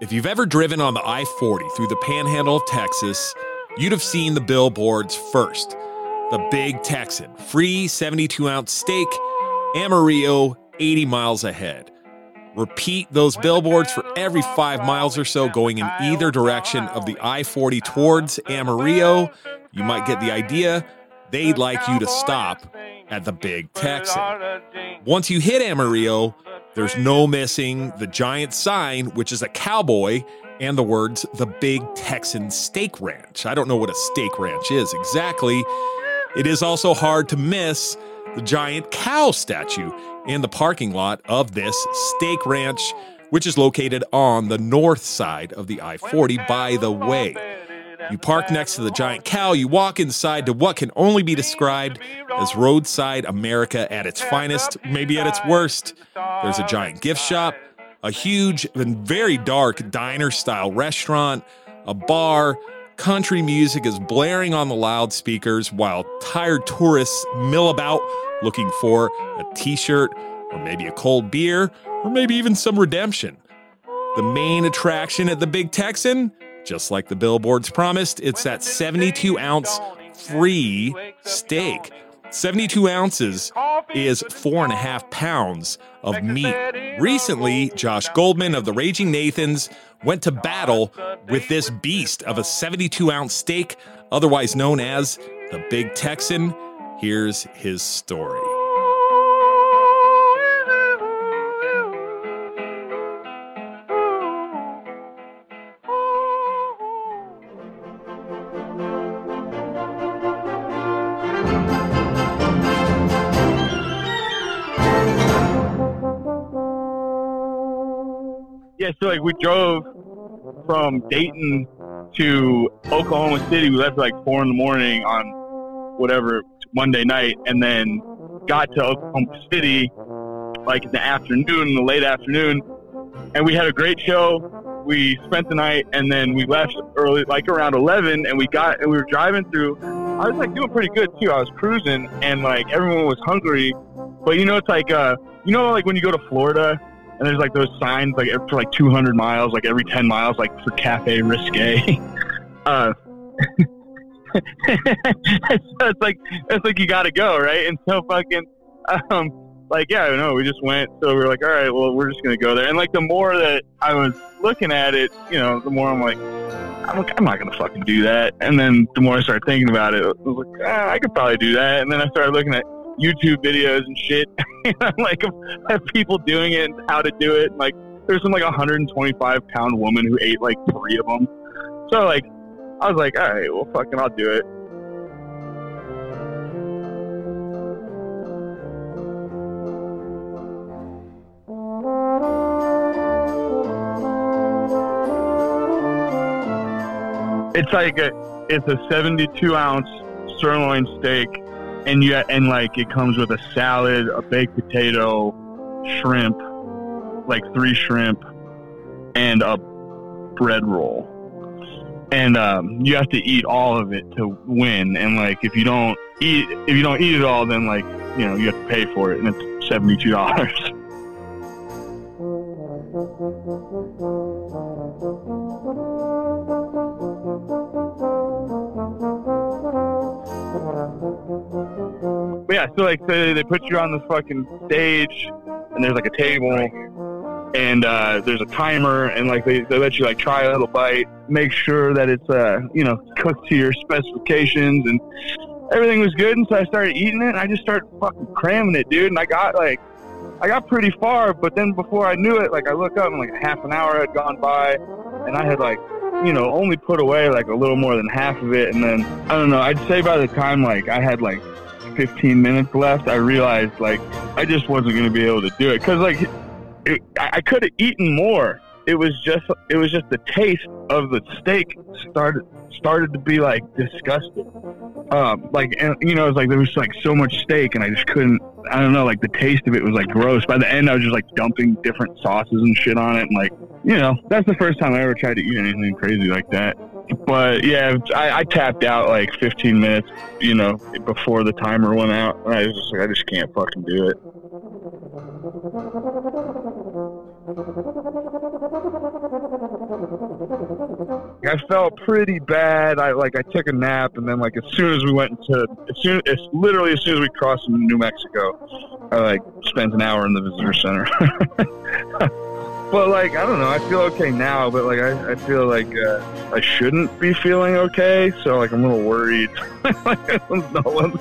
If you've ever driven on the I 40 through the panhandle of Texas, you'd have seen the billboards first. The Big Texan, free 72 ounce steak, Amarillo, 80 miles ahead. Repeat those billboards for every five miles or so going in either direction of the I 40 towards Amarillo. You might get the idea. They'd like you to stop at the Big Texan. Once you hit Amarillo, there's no missing the giant sign, which is a cowboy, and the words the Big Texan Steak Ranch. I don't know what a steak ranch is exactly. It is also hard to miss the giant cow statue in the parking lot of this steak ranch, which is located on the north side of the I 40, by the way. You park next to the giant cow, you walk inside to what can only be described as roadside America at its finest, maybe at its worst. There's a giant gift shop, a huge and very dark diner style restaurant, a bar. Country music is blaring on the loudspeakers while tired tourists mill about looking for a t shirt or maybe a cold beer or maybe even some redemption. The main attraction at the Big Texan just like the billboards promised, it's that 72 ounce free steak. 72 ounces is four and a half pounds of meat. Recently, Josh Goldman of the Raging Nathans went to battle with this beast of a 72 ounce steak, otherwise known as the Big Texan. Here's his story. Yeah, so like we drove from Dayton to Oklahoma City. We left like four in the morning on whatever Monday night, and then got to Oklahoma City like in the afternoon, in the late afternoon, and we had a great show. We spent the night, and then we left early, like around eleven, and we got and we were driving through. I was like doing pretty good too. I was cruising, and like everyone was hungry, but you know, it's like uh, you know, like when you go to Florida and there's like those signs like for like 200 miles, like every 10 miles, like for Cafe Risque. uh, so it's like it's like you got to go, right? And so fucking, um, like yeah, I know. We just went, so we are like, all right, well, we're just gonna go there. And like the more that I was looking at it, you know, the more I'm like, I'm, like, I'm not gonna fucking do that. And then the more I started thinking about it, I was like, ah, I could probably do that. And then I started looking at YouTube videos and shit, like of people doing it and how to do it. Like there's some like 125 pound woman who ate like three of them. So like I was like, all right, well fucking I'll do it. It's like a, it's a 72 ounce sirloin steak and you and like it comes with a salad, a baked potato, shrimp, like three shrimp, and a bread roll. And um, you have to eat all of it to win. And like if you don't eat if you don't eat it all, then like you know you have to pay for it, and it's seventy two dollars. Yeah, so like so they put you on this fucking stage, and there's like a table, and uh, there's a timer, and like they, they let you like try a little bite, make sure that it's uh you know cooked to your specifications, and everything was good. And so I started eating it, and I just started fucking cramming it, dude. And I got like I got pretty far, but then before I knew it, like I look up and like half an hour had gone by, and I had like you know only put away like a little more than half of it, and then I don't know. I'd say by the time like I had like 15 minutes left, I realized like I just wasn't going to be able to do it because like it, I could have eaten more. It was just it was just the taste of the steak started started to be like disgusting. Um, like and you know, it's like there was like so much steak, and I just couldn't. I don't know, like the taste of it was like gross. By the end, I was just like dumping different sauces and shit on it, and like you know, that's the first time I ever tried to eat anything crazy like that. But yeah, I, I tapped out like 15 minutes, you know, before the timer went out. I was just like, I just can't fucking do it. I felt pretty bad. I like I took a nap, and then like as soon as we went into, as soon as literally as soon as we crossed New Mexico, I like spent an hour in the visitor center. but like I don't know, I feel okay now. But like I, I feel like uh, I shouldn't be feeling okay, so like I'm a little worried. like, no one's